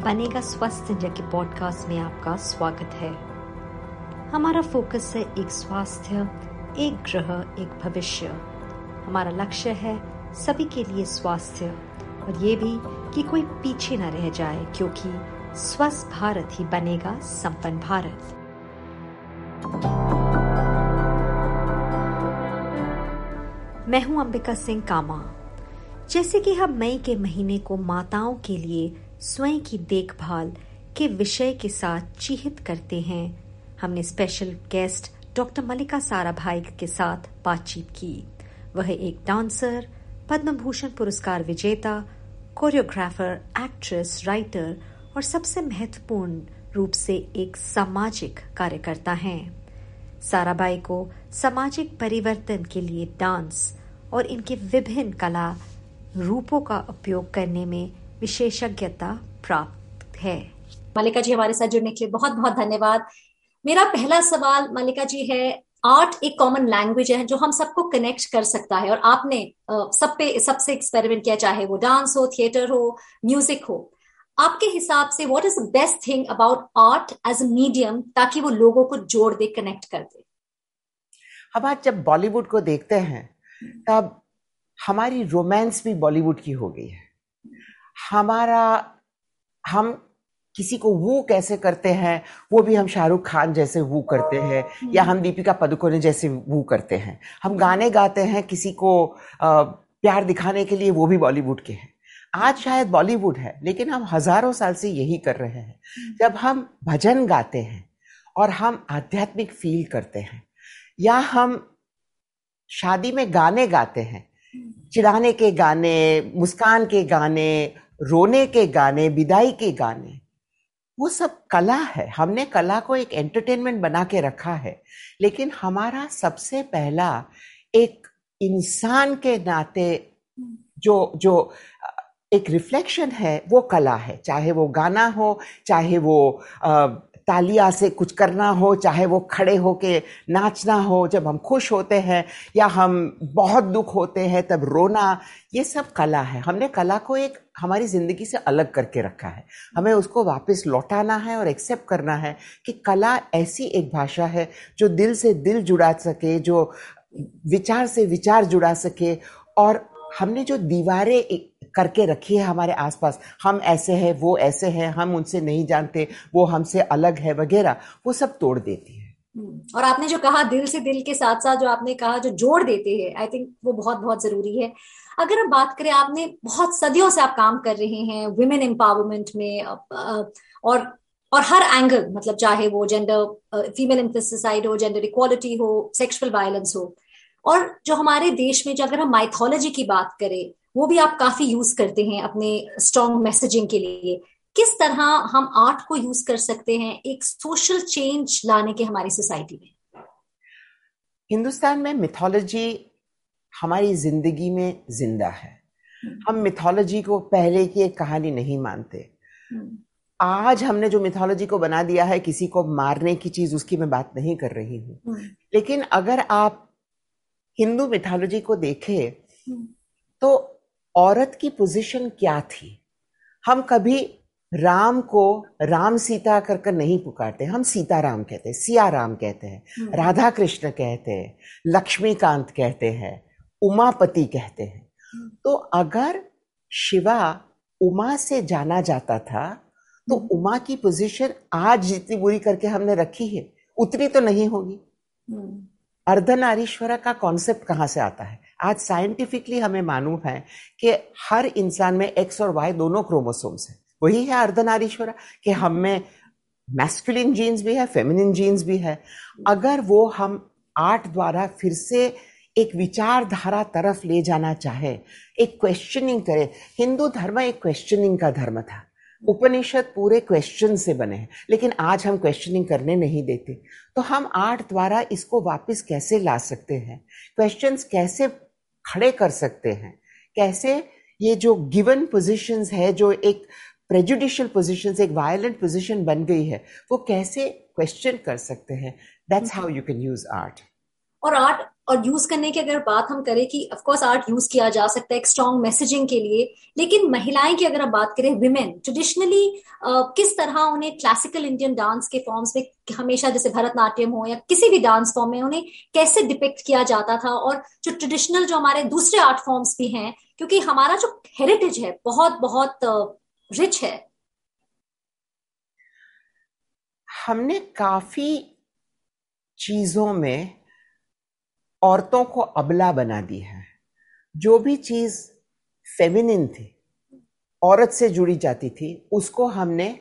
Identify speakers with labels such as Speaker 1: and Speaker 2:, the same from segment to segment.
Speaker 1: बनेगा स्वस्थ इंडिया के पॉडकास्ट में आपका स्वागत है। हमारा फोकस है एक स्वास्थ्य, एक ग्रह, एक भविष्य। हमारा लक्ष्य है सभी के लिए स्वास्थ्य। और ये भी कि कोई पीछे न रह जाए, क्योंकि स्वस्थ भारत ही बनेगा संपन्न भारत। मैं हूँ अंबिका सिंह कामा। जैसे कि हम मई के महीने को माताओं के लिए स्वयं की देखभाल के विषय के साथ चिहित करते हैं। हमने special guest doctor Mallika Sarabhai के साथ बातचीत की। वह एक डांसर पद्म भूषण पुरस्कार विजेता कोरियोग्राफर एक्ट्रेस राइटर और सबसे महत्वपूर्ण रूप से एक सामाजिक कार्यकर्ता हैं। साराबाई को सामाजिक परिवर्तन के लिए डांस और इनके विभिन्न कला रूपों का उपयोग करने में विशेषज्ञता प्राप्त है।
Speaker 2: मलिका जी हमारे साथ जुड़ने के लिए बहुत बहुत धन्यवाद। मेरा पहला सवाल मलिका जी है आर्ट एक कॉमन लैंग्वेज है जो हम सबको कनेक्ट कर सकता है और आपने सब पे सबसे एक्सपेरिमेंट किया चाहे वो डांस हो थिएटर हो म्यूज़िक हो। आपके हिसाब से what is the best thing about art as a medium ताकि वो लोगों को जोड़ दे कनेक्ट कर दे?
Speaker 3: हम आज जब बॉलीवुड को देखते हैं तब हमारी रोमांस भी बॉलीवुड की हो गई है। हमारा हम किसी को वो कैसे करते हैं वो भी हम शाहरुख खान जैसे वो करते हैं या हम दीपिका पदुकोणे जैसे वो करते हैं। हम गाने गाते हैं किसी को प्यार दिखाने के लिए वो भी बॉलीवुड के हैं। आज शायद बॉलीवुड है लेकिन हम हज़ारों साल से यही कर रहे हैं। जब हम भजन गाते हैं और हम आध्यात्मिक फील करते हैं या हम शादी में गाने गाते हैं चिढ़ाने के गाने मुस्कान के गाने रोने के गाने, विदाई के गाने, वो सब कला है। हमने कला को एक एंटरटेनमेंट बना के रखा है। लेकिन हमारा सबसे पहला एक इंसान के नाते जो जो, एक रिफ्लेक्शन है, वो कला है। चाहे वो गाना हो, चाहे वो तालिया से कुछ करना हो, चाहे वो खड़े होके नाचना हो, जब हम खुश होते हैं या हम बहुत दुख होते हैं, तब रोना, ये सब कला है। हमने कला को एक हमारी ज़िंदगी से अलग करके रखा है। हमें उसको वापस लौटाना है और एक्सेप्ट करना है कि कला ऐसी एक भाषा है जो दिल से दिल जुड़ा सके, जो विचार से विचार जुड़ा सके और हमने जो दीवारें करके रखी है हमारे आसपास हम ऐसे हैं वो ऐसे हैं हम उनसे नहीं जानते वो हमसे अलग है वगैरह वो सब तोड़ देती है।
Speaker 2: हम्म, और आपने जो कहा दिल से दिल के साथ साथ जो आपने कहा जो जोड़ देते हैं आई थिंक वो बहुत बहुत ज़रूरी है। अगर हम बात करें आपने बहुत सदियों से आप काम कर रहे हैं वुमेन एम्पावरमेंट में और और हर एंगल मतलब चाहे वो जेंडर फीमेल इंफेस्टिसाइड हो जेंडर इक्वालिटी हो सेक्सुअल वायलेंस हो और जो हमारे देश में जो अगर हम माइथोलॉजी की बात करें वो भी आप काफ़ी यूज़ करते हैं अपने स्ट्रॉन्ग मैसेजिंग के लिए किस तरह हम आर्ट को यूज़ कर सकते हैं एक सोशल चेंज लाने के हमारी सोसाइटी में
Speaker 3: हिंदुस्तान में मिथोलॉजी हमारी ज़िंदगी में ज़िंदा है हम्म। हम मिथोलॉजी को पहले की एक कहानी नहीं मानते हम्म। आज हमने जो मिथोलॉजी को बना दिया है किसी को मारने की चीज़ उसकी मैं बात नहीं कर रही हूँ हम्म। लेकिन अगर आप हिंदू मिथोलॉजी को देखें तो औरत की पोजीशन क्या थी हम कभी राम को राम सीता कर कर नहीं पुकारते हम सीता राम कहते हैं सिया राम कहते हैं हम्म। राधा कृष्ण कहते हैं लक्ष्मीकांत कहते हैं उमापति कहते हैं हम्म। तो अगर शिवा उमा से जाना जाता था तो हम्म। उमा की पोजीशन आज जितनी बुरी करके हमने रखी है उतनी तो नहीं होगी अर्धनारीश्वर का कॉन्सेप्ट कहाँ से आता है? आज साइंटिफिकली हमें मालूम है कि हर इंसान में एक्स और वाई दोनों क्रोमोसोम्स है। वही है अर्धनारीश्वर कि हम में मैस्कुलिन जीन्स भी है फेमिनिन जीन्स भी है। अगर वो हम आर्ट द्वारा फिर से एक विचारधारा तरफ़ ले जाना चाहे, एक क्वेश्चनिंग करे। हिंदू धर्म एक क्वेश्चनिंग का धर्म था। उपनिषद पूरे क्वेश्चन से बने हैं। लेकिन आज हम क्वेश्चनिंग करने नहीं देते। तो हम आर्ट द्वारा इसको वापस कैसे ला सकते हैं? क्वेश्चंस कैसे खड़े कर सकते हैं? कैसे ये जो गिवन पोजीशंस है जो एक प्रेजुडिशियल पोजीशन एक वायलेंट पोजीशन बन गई है वो कैसे क्वेश्चन कर सकते हैं? That's how you can use art
Speaker 2: और आर्ट और यूज़ करने की अगर बात हम करें कि ऑफ़ कोर्स आर्ट यूज़ किया जा सकता है एक स्ट्रॉन्ग मैसेजिंग के लिए, लेकिन महिलाएँ की अगर हम बात करें विमेन ट्रेडिशनली किस तरह उन्हें क्लासिकल इंडियन डांस के फॉर्म्स में हमेशा जैसे भरतनाट्यम हो या किसी भी डांस फॉर्म में उन्हें कैसे डिपेक्ट किया जाता था? और जो ट्रेडिशनल जो हमारे दूसरे आर्ट फॉर्म्स भी हैं, क्योंकि हमारा जो हेरिटेज है, बहुत बहुत रिच है।
Speaker 3: हमने काफ़ी चीज़ों में औरतों को अबला बना दिया है। जो भी चीज़ फेमिनिन थी, औरत से जुड़ी जाती थी, उसको हमने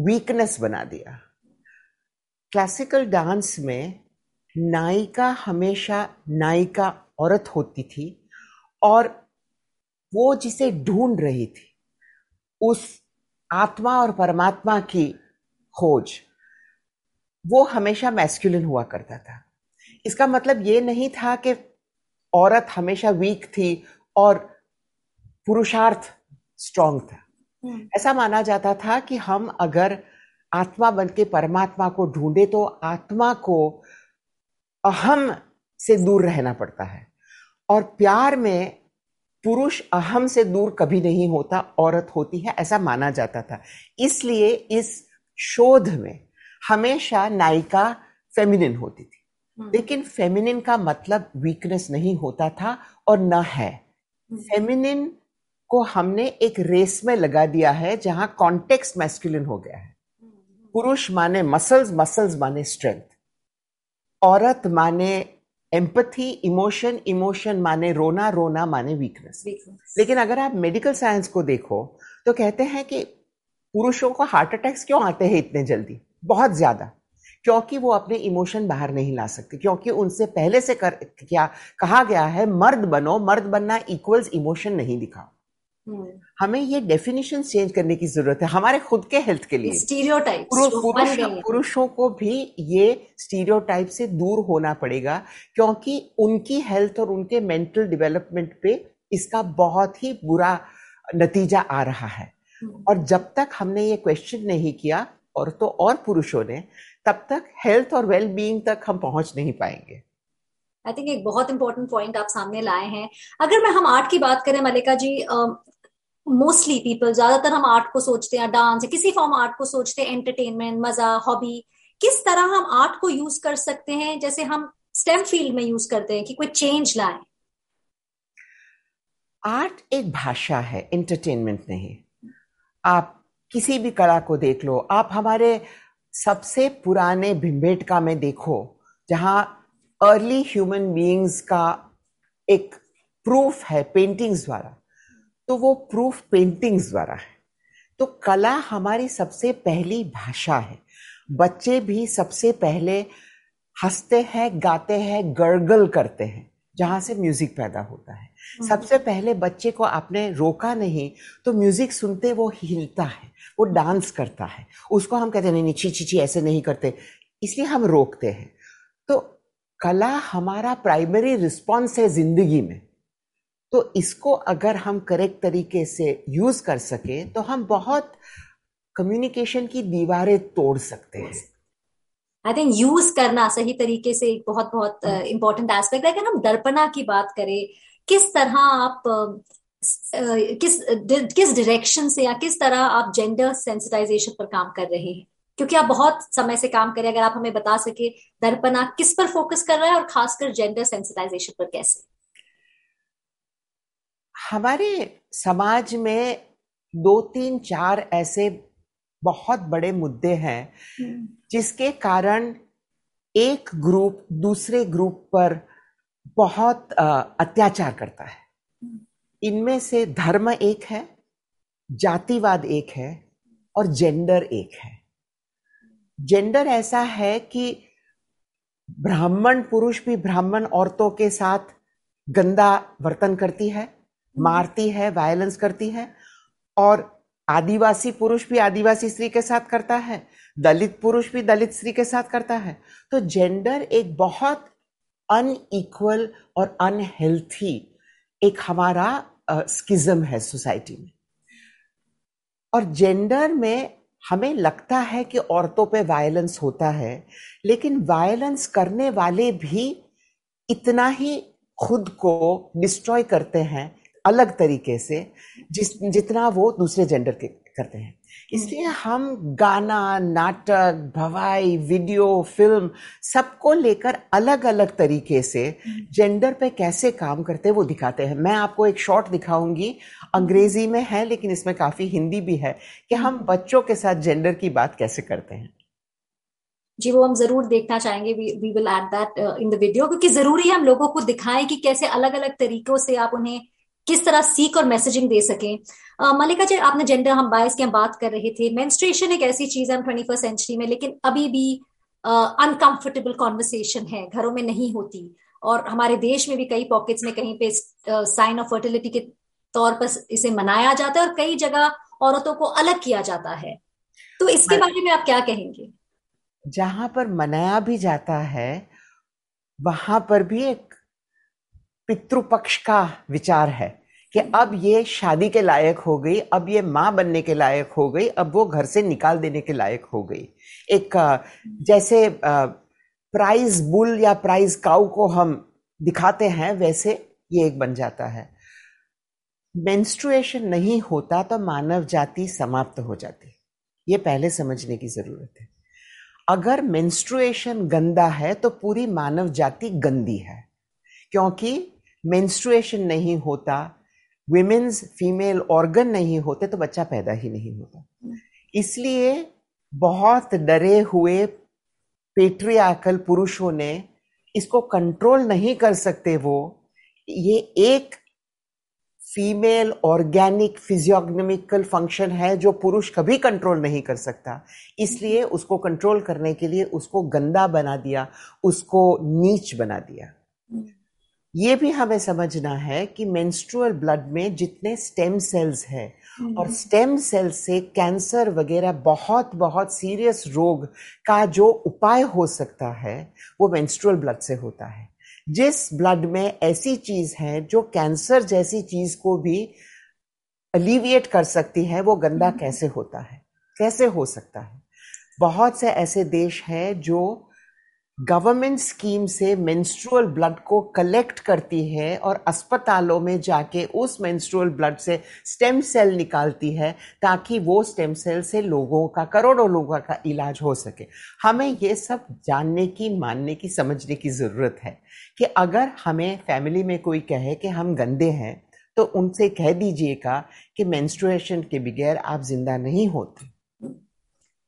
Speaker 3: वीकनेस बना दिया। क्लासिकल डांस में नायिका हमेशा नायिका औरत होती थी और वो जिसे ढूंढ रही थी, उस आत्मा और परमात्मा की खोज, वो हमेशा मैस्कुलिन हुआ करता था। इसका मतलब ये नहीं था कि औरत हमेशा वीक थी और पुरुषार्थ स्ट्रांग था हम्म। ऐसा माना जाता था कि हम अगर आत्मा बन के परमात्मा को ढूंढे तो आत्मा को अहम से दूर रहना पड़ता है और प्यार में पुरुष अहम से दूर कभी नहीं होता औरत होती है ऐसा माना जाता था इसलिए इस शोध में हमेशा नायिका फेमिनिन होती थी। लेकिन फेमिनिन का मतलब वीकनेस नहीं होता था और न है। Feminine hmm. को हमने एक रेस में लगा दिया है जहाँ कॉन्टेक्स्ट मैस्कुलिन हो गया है। पुरुष माने मसल्स मसल्स माने स्ट्रेंथ औरत माने एम्पथी इमोशन इमोशन माने रोना रोना माने वीकनेस लेकिन अगर आप मेडिकल साइंस को देखो तो कहते हैं कि पुरुषों को हार्ट अटैक्स क्यों आते हैं इतने जल्दी? बहुत ज़्यादा। क्योंकि वो अपने इमोशन बाहर नहीं ला सकते क्योंकि उनसे पहले से कर क्या कहा गया है मर्द बनो मर्द बनना इक्वल्स इमोशन नहीं दिखाओ हम्म। हमें ये डेफिनेशन चेंज करने की ज़रूरत है हमारे खुद के हेल्थ के लिए पुरुष पुरुषों को भी ये स्टीरियोटाइप से दूर होना पड़ेगा क्योंकि उनकी हेल्थ और उनके मेंटल डेवलपमेंट पे इसका बहुत ही बुरा नतीजा आ रहा है हम्म। और जब तक हमने ये क्वेश्चन नहीं किया और तो और पुरुषों ने तब तक हेल्थ और वेल बीइंग तक हम पहुँच नहीं पाएँगे।
Speaker 2: आई थिंक एक बहुत इंपॉर्टेंट पॉइंट आप सामने लाए हैं। अगर मैं हम आर्ट की बात करें मलिका जी मोस्टली पीपल ज़्यादातर हम आर्ट को सोचते हैं डांस किसी फॉर्म आर्ट को सोचते हैं एंटरटेनमेंट मज़ा हॉबी किस तरह हम आर्ट को यूज़ कर सकते हैं जैसे हम स्टेम फ़ील्ड में यूज़ करते हैं कि कोई चेंज लाए?
Speaker 3: आर्ट एक भाषा है एंटरटेनमेंट नहीं। आप किसी भी कला को देख लो आप हमारे सबसे पुराने भिम्बेटका में देखो, जहाँ अर्ली ह्यूमन बीइंग्स का एक प्रूफ है पेंटिंग्स द्वारा। तो वो प्रूफ पेंटिंग्स द्वारा है। तो कला हमारी सबसे पहली भाषा है। बच्चे भी सबसे पहले हँसते हैं, गाते हैं, गर्गल करते हैं। जहाँ से म्यूज़िक पैदा होता है। हम्म। सबसे पहले बच्चे को आपने रोका नहीं तो म्यूज़िक सुनते वो हिलता है वो डांस करता है। उसको हम कहते हैं नहीं ची ची ची ऐसे नहीं करते। इसलिए हम रोकते हैं। तो कला हमारा प्राइमरी रिस्पॉन्स है ज़िंदगी में। तो इसको अगर हम करेक्ट तरीके से यूज़ कर सके तो हम बहुत कम्युनिकेशन की दीवारें तोड़ सकते हैं।
Speaker 2: आई थिंक यूज़ करना सही तरीके से एक बहुत बहुत इंपॉर्टेंट एस्पेक्ट है। अगर हम दर्पणा की बात करें किस तरह आप किस किस डायरेक्शन से या किस तरह आप जेंडर सेंसिटाइजेशन पर काम कर रहे हैं? क्योंकि आप बहुत समय से काम करें अगर आप हमें बता सके दर्पणा किस पर फोकस कर रहा है और खासकर जेंडर सेंसिटाइजेशन पर कैसे?
Speaker 3: हमारे समाज में दो तीन चार ऐसे बहुत बड़े मुद्दे हैं हम्म। जिसके कारण एक ग्रुप दूसरे ग्रुप पर बहुत अत्याचार करता है। इनमें से धर्म एक है जातिवाद एक है और जेंडर एक है। जेंडर ऐसा है कि ब्राह्मण पुरुष भी ब्राह्मण औरतों के साथ गंदा वर्तन करती है मारती है वायलेंस करती है और आदिवासी पुरुष भी आदिवासी स्त्री के साथ करता है, दलित पुरुष भी दलित स्त्री के साथ करता है। तो जेंडर एक बहुत अनइक्वल और अनहेल्थी एक हमारा स्किज्म है सोसाइटी में। और जेंडर में हमें लगता है कि औरतों पे वायलेंस होता है, लेकिन वायलेंस करने वाले भी इतना ही खुद को डिस्ट्रॉय करते हैं अलग तरीके से जिस, जितना वो दूसरे जेंडर के करते हैं। इसलिए हम गाना, नाटक, भवाई वीडियो फ़िल्म सबको लेकर अलग अलग तरीके से जेंडर पे कैसे काम करते हैं वो दिखाते हैं। मैं आपको एक शॉर्ट दिखाऊँगी। अंग्रेज़ी में है, लेकिन इसमें काफ़ी हिंदी भी है कि हम बच्चों के साथ जेंडर की बात कैसे करते हैं।
Speaker 2: जी, वो हम ज़रूर देखना चाहेंगे। We will that in the video क्योंकि ज़रूरी है हम लोगों को दिखाएँ कि कैसे अलग अलग तरीकों से आप उन्हें किस तरह सीख और मैसेजिंग दे सकें। uh, मलिका जी आपने जेंडर हम बायस की हम बात कर रहे थे। मेंस्ट्रुएशन एक ऐसी चीज़ है ट्वेंटी फ़र्स्ट सेंचुरी में लेकिन अभी भी अनकंफर्टेबल uh, कॉन्वर्सेशन है घरों में नहीं होती। और हमारे देश में भी कई पॉकेट्स में कहीं पे साइन ऑफ़ फर्टिलिटी के तौर पर इसे मनाया जाता है और कई जगह औरतों को अलग किया जाता है। तो इसके बारे में आप क्या कहेंगे?
Speaker 3: जहाँ पर मनाया भी जाता है वहाँ पर भी एक पितृपक्ष का विचार है कि अब ये शादी के लायक हो गई, अब ये माँ बनने के लायक हो गई, अब वो घर से निकाल देने के लायक हो गई। एक जैसे प्राइज बुल या प्राइज काउ को हम दिखाते हैं, वैसे ये एक बन जाता है। मेंस्ट्रुएशन नहीं होता तो मानव जाति समाप्त हो जाती। ये पहले समझने की ज़रूरत है। अगर मेंस्ट्रुएशन गंदा है तो पूरी मानव जाति गंदी है, क्योंकि मेंस्ट्रुएशन नहीं होता विमेन्स फीमेल ऑर्गन नहीं होते तो बच्चा पैदा ही नहीं होता। इसलिए बहुत डरे हुए पेट्रियाकल पुरुषों ने इसको कंट्रोल नहीं कर सकते वो। ये एक फीमेल ऑर्गेनिक फिजियोग्नोमिकल फ़ंक्शन है जो पुरुष कभी कंट्रोल नहीं कर सकता। इसलिए उसको कंट्रोल करने के लिए उसको गंदा बना दिया, उसको नीच बना दिया। ये भी हमें समझना है कि मेंस्ट्रुअल ब्लड में जितने स्टेम सेल्स हैं और स्टेम सेल से कैंसर वगैरह बहुत बहुत सीरियस रोग का जो उपाय हो सकता है वो मेंस्ट्रुअल ब्लड से होता है। जिस ब्लड में ऐसी चीज़ है जो कैंसर जैसी चीज़ को भी अलीविएट कर सकती है वो गंदा हम्म। कैसे होता है? कैसे हो सकता है? बहुत से ऐसे देश हैं जो गवर्नमेंट स्कीम से मेंस्ट्रुअल ब्लड को कलेक्ट करती है और अस्पतालों में जाके उस मेंस्ट्रुअल ब्लड से स्टेम सेल निकालती है ताकि वो स्टेम सेल से लोगों का, करोड़ों लोगों का इलाज हो सके। हमें ये सब जानने की, मानने की, समझने की ज़रूरत है कि अगर हमें फैमिली में कोई कहे कि हम गंदे हैं तो उनसे कह दीजिएगा कि मेंस्ट्रुएशन के बगैर आप ज़िंदा नहीं होते।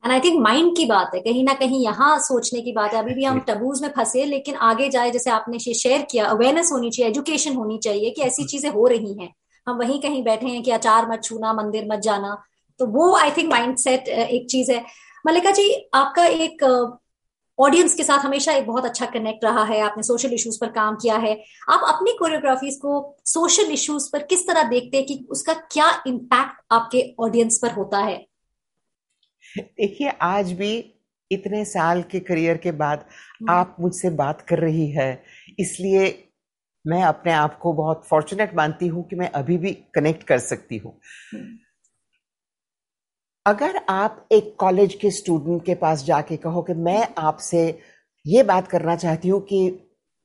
Speaker 2: एंड आई थिंक माइंड की बात है कहीं ना कहीं यहाँ सोचने की बात है। अभी भी हम टबूज में फंसे लेकिन आगे जाए जैसे आपने शेयर किया अवेयरनेस होनी चाहिए एजुकेशन होनी चाहिए कि ऐसी चीज़ें हो रही हैं। हम वहीं कहीं बैठे हैं कि अचार मत छूना मंदिर मत जाना। तो वो आई थिंक माइंड सेट एक चीज़ है। मलिका जी आपका एक ऑडियंस के साथ हमेशा एक बहुत अच्छा कनेक्ट रहा है। आपने सोशल इश्यूज़ पर काम किया है। आप अपनी कोरियोग्राफीज को सोशल इश्यूज़ पर किस तरह देखते हैं कि उसका क्या इम्पैक्ट आपके ऑडियंस पर होता है?
Speaker 3: देखिए आज भी इतने साल के करियर के बाद हम्म। आप मुझसे बात कर रही है इसलिए मैं अपने आप को बहुत फॉर्चुनेट मानती हूँ कि मैं अभी भी कनेक्ट कर सकती हूँ हम्म। अगर आप एक कॉलेज के स्टूडेंट के पास जाके कहो कि मैं आपसे ये बात करना चाहती हूँ कि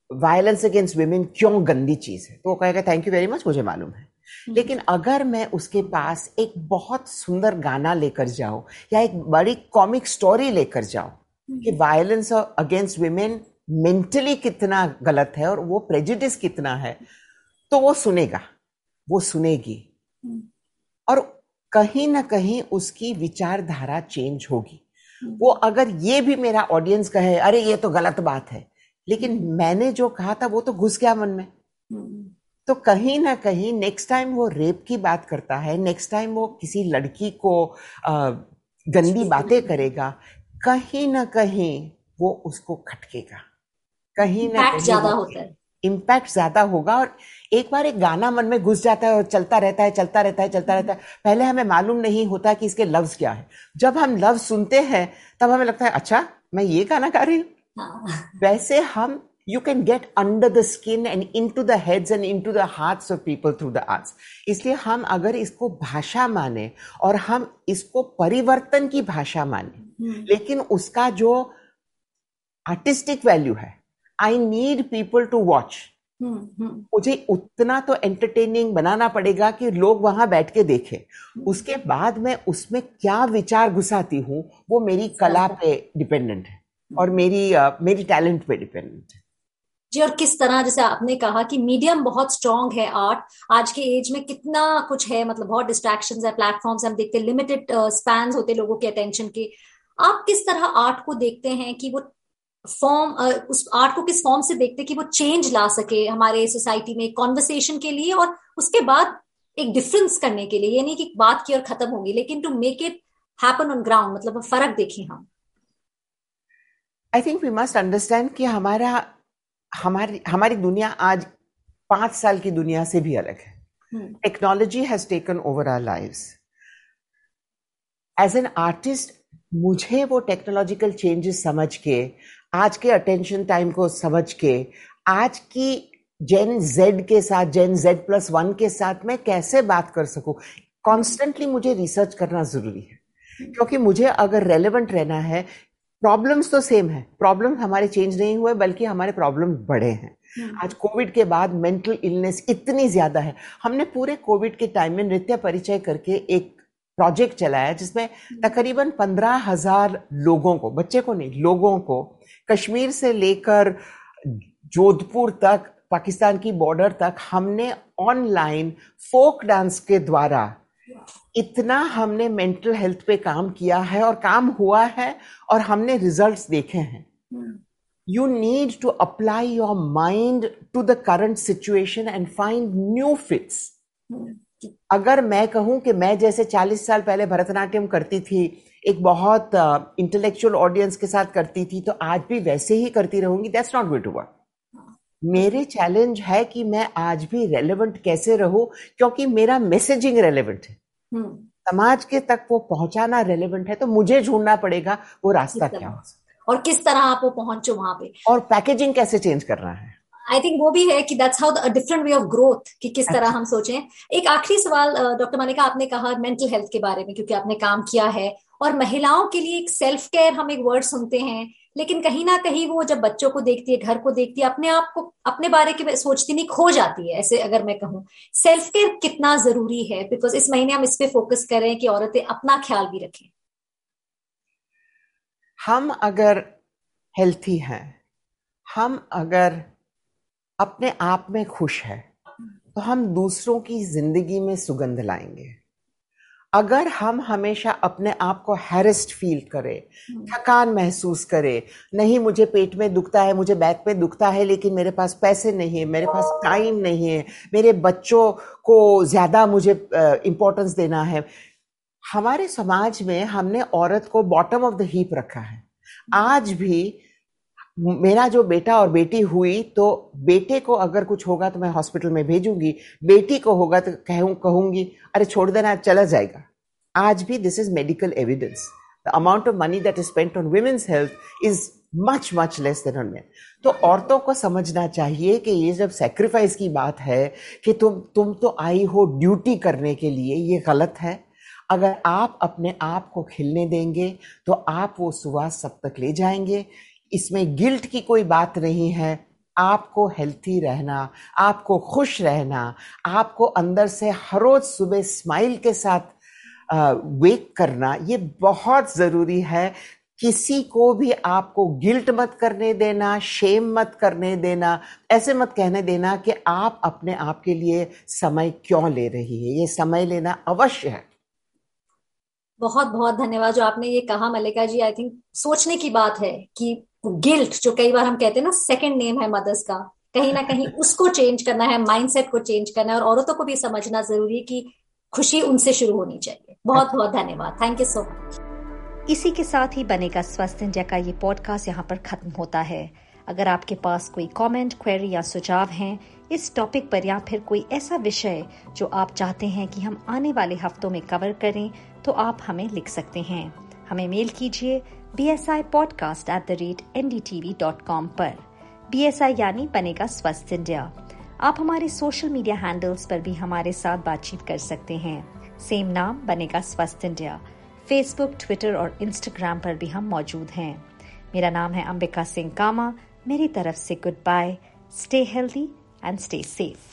Speaker 3: वायलेंस अगेंस्ट वुमेन क्यों गंदी चीज़ है तो वो कहेगा थैंक यू वेरी मच मुझे मालूम है। लेकिन अगर मैं उसके पास एक बहुत सुंदर गाना लेकर जाऊँ या एक बड़ी कॉमिक स्टोरी लेकर जाऊँ कि hmm. Violence against women mentally कितना गलत है और वो प्रेजिडिस कितना है तो वो सुनेगा वो सुनेगी। हम्म। और कहीं ना कहीं उसकी विचारधारा चेंज होगी। वो अगर ये भी मेरा ऑडियंस कहे अरे ये तो गलत बात है। लेकिन मैंने जो कहा था वो तो घुस गया मन में। तो कहीं ना कहीं नेक्स्ट टाइम वो रेप की बात करता है नेक्स्ट टाइम वो किसी लड़की को गंदी बातें करेगा कहीं ना कहीं वो उसको खटकेगा। कहीं ना कहीं
Speaker 2: ज़्यादा होता है।
Speaker 3: इम्पैक्ट ज़्यादा होगा और एक बार एक गाना मन में घुस जाता है और चलता रहता है चलता रहता है चलता रहता है। पहले हमें मालूम नहीं होता कि इसके लफ्ज क्या है। जब हम लफ्ज सुनते हैं तब हमें लगता है अच्छा मैं ये गाना गा रही हूँ। हाँ। वैसे हम you can get under the skin and into the heads and into the hearts of people through the arts. इसलिए हम अगर इसको भाषा माने और हम इसको परिवर्तन की भाषा माने लेकिन उसका जो आर्टिस्टिक वैल्यू है I need people to watch मुझे उतना तो एंटरटेनिंग बनाना पड़ेगा कि लोग वहाँ बैठ के देखें। उसके बाद मैं उसमें क्या विचार घुसाती हूँ वो मेरी कला पे डिपेंडेंट है और मेरी uh, मेरी टैलेंट पे डिपेंडेंट है।
Speaker 2: जी, और किस तरह, जैसे आपने कहा कि मीडियम बहुत स्ट्रांग है आर्ट आज के एज में कितना कुछ है मतलब बहुत डिस्ट्रैक्शन है प्लेटफॉर्म्स हम देखते हैं लिमिटेड स्पैन होते लोगों के अटेंशन के। आप किस तरह आर्ट को देखते हैं कि वो फॉर्म उस आर्ट को किस फॉर्म से देखते कि वो चेंज ला सके हमारे सोसाइटी में कॉन्वर्सेशन के लिए और उसके बाद एक डिफरेंस करने के लिए? ये नहीं कि बात की और खत्म होगी, लेकिन to make it happen on ground मतलब फ़र्क देखें हम।
Speaker 3: I think we must understand कि हमारा हमारी हमारी दुनिया आज पाँच साल की दुनिया से भी अलग है। Technology has taken over our life as an artist मुझे वो टेक्नोलॉजिकल चेंजेस समझ के आज के अटेंशन टाइम को समझ के आज की जेन जेड के साथ जेन जेड प्लस वन के साथ मैं कैसे बात कर सकूँ? कॉन्स्टेंटली मुझे रिसर्च करना ज़रूरी है। क्योंकि मुझे अगर रेलेवेंट रहना है प्रॉब्लम्स तो सेम है प्रॉब्लम हमारे चेंज नहीं हुए बल्कि हमारे प्रॉब्लम बढ़े हैं हम्म। आज कोविड के बाद मेंटल इलनेस इतनी ज़्यादा है हमने पूरे कोविड के टाइम में नृत्य परिचय करके एक प्रोजेक्ट चलाया जिसमें हम्म। तकरीबन पंद्रह हज़ार लोगों को बच्चे को नहीं लोगों को कश्मीर से लेकर जोधपुर तक पाकिस्तान की बॉर्डर तक हमने ऑनलाइन फोक डांस के द्वारा इतना हमने मेंटल हेल्थ पे काम किया है और काम हुआ है और हमने रिजल्ट्स देखे हैं। You need to apply your mind to the current situation and find new fits अगर मैं कहूँ कि मैं जैसे 40 साल पहले भरतनाट्यम करती थी एक बहुत इंटेलेक्चुअल uh, ऑडियंस के साथ करती थी तो आज भी वैसे ही करती रहूँगी that's not going to work मेरे चैलेंज है कि मैं आज भी रेलेवेंट कैसे रहूँ क्योंकि मेरा मैसेजिंग रेलेवेंट है। हम्म। समाज के तक वो पहुंचाना रेलेवेंट है तो मुझे ढूंढना पड़ेगा वो रास्ता क्या हो
Speaker 2: और किस तरह आप वो पहुंचो वहाँ पे?
Speaker 3: और पैकेजिंग कैसे चेंज करना है?
Speaker 2: आई थिंक वो भी है कि that's how different way of growth कि किस तरह अच्छा। हम सोचें। एक आखिरी सवाल डॉक्टर मानिका आपने कहा मेंटल हेल्थ के बारे में क्योंकि आपने काम किया है। और महिलाओं के लिए एक सेल्फ केयर हम एक वर्ड सुनते हैं लेकिन कहीं ना कहीं वो जब बच्चों को देखती है, घर को देखती है, अपने आप को, अपने बारे की सोचती नहीं, खो जाती है, ऐसे अगर मैं कहूँ। सेल्फ केयर कितना ज़रूरी है? बिकॉज़ इस महीने हम इस पे फोकस करें कि औरतें अपना ख्याल भी रखें।
Speaker 3: हम अगर हेल्थी हैं, हम अगर अपने आप में खुश है तो हम दूसरों की ज़िंदगी में सुगंध लाएँगे। अगर हम हमेशा अपने आप को हैरेस्ट फील करें हम्म। थकान महसूस करें नहीं मुझे पेट में दुखता है मुझे बैक में दुखता है लेकिन मेरे पास पैसे नहीं है मेरे पास टाइम नहीं है मेरे बच्चों को ज़्यादा मुझे इंपॉर्टेंस देना है। हमारे समाज में हमने औरत को बॉटम ऑफ़ द हीप रखा है। आज भी मेरा जो बेटा और बेटी हुई तो बेटे को अगर कुछ होगा तो मैं हॉस्पिटल में भेजूँगी। बेटी को होगा तो कहूँ, कहूँगी, अरे छोड़ देना चला जाएगा। आज भी this is medical evidence the amount of money that is spent on women's health is much much less than on man तो औरतों को समझना चाहिए कि ये जब सेक्रीफाइस की बात है कि तुम तुम तो आई हो ड्यूटी करने के लिए, ये गलत है। अगर आप अपने आप को खिलने देंगे तो आप वो सुहास सब तक ले जाएँगे। इसमें गिल्ट की कोई बात नहीं है। आपको हेल्थी रहना, आपको खुश रहना, आपको अंदर से हर रोज सुबह स्माइल के साथ वेक करना, ये बहुत ज़रूरी है। किसी को भी आपको गिल्ट मत करने देना शेम मत करने देना, ऐसे मत कहने देना कि आप अपने आप के लिए समय क्यों ले रही है? ये समय लेना अवश्य है।
Speaker 2: बहुत बहुत धन्यवाद जो आपने ये कहा, मल्लिका जी। आई थिंक सोचने की बात है कि गिल्ट जो कई बार हम कहते हैं ना सेकंड नेम है मदर्स का कहीं ना कहीं उसको चेंज करना है माइंडसेट को चेंज करना है और औरतों को भी समझना ज़रूरी है कि खुशी उनसे शुरू होनी चाहिए। बहुत बहुत धन्यवाद। थैंक यू सो मच
Speaker 1: इसी के साथ ही बनेगा स्वस्थ इंडिया का ये पॉडकास्ट यहाँ पर खत्म होता है। अगर आपके पास कोई कमेंट, क्वेरी या सुझाव हैं इस टॉपिक पर या फिर कोई ऐसा विषय जो आप चाहते हैं कि हम आने वाले हफ्तों में कवर करें तो आप हमें लिख सकते हैं। हमें मेल कीजिए B S I podcast at the rate N D T V dot com पर। बी एस आई यानी बनेगा स्वस्थ इंडिया। आप हमारे सोशल मीडिया हैंडल्स पर भी हमारे साथ बातचीत कर सकते हैं। सेम नाम, बनेगा स्वस्थ इंडिया। फेसबुक ट्विटर और इंस्टाग्राम पर भी हम मौजूद हैं। मेरा नाम है अंबिका सिंह कामा। मेरी तरफ़ से goodbye stay healthy and stay safe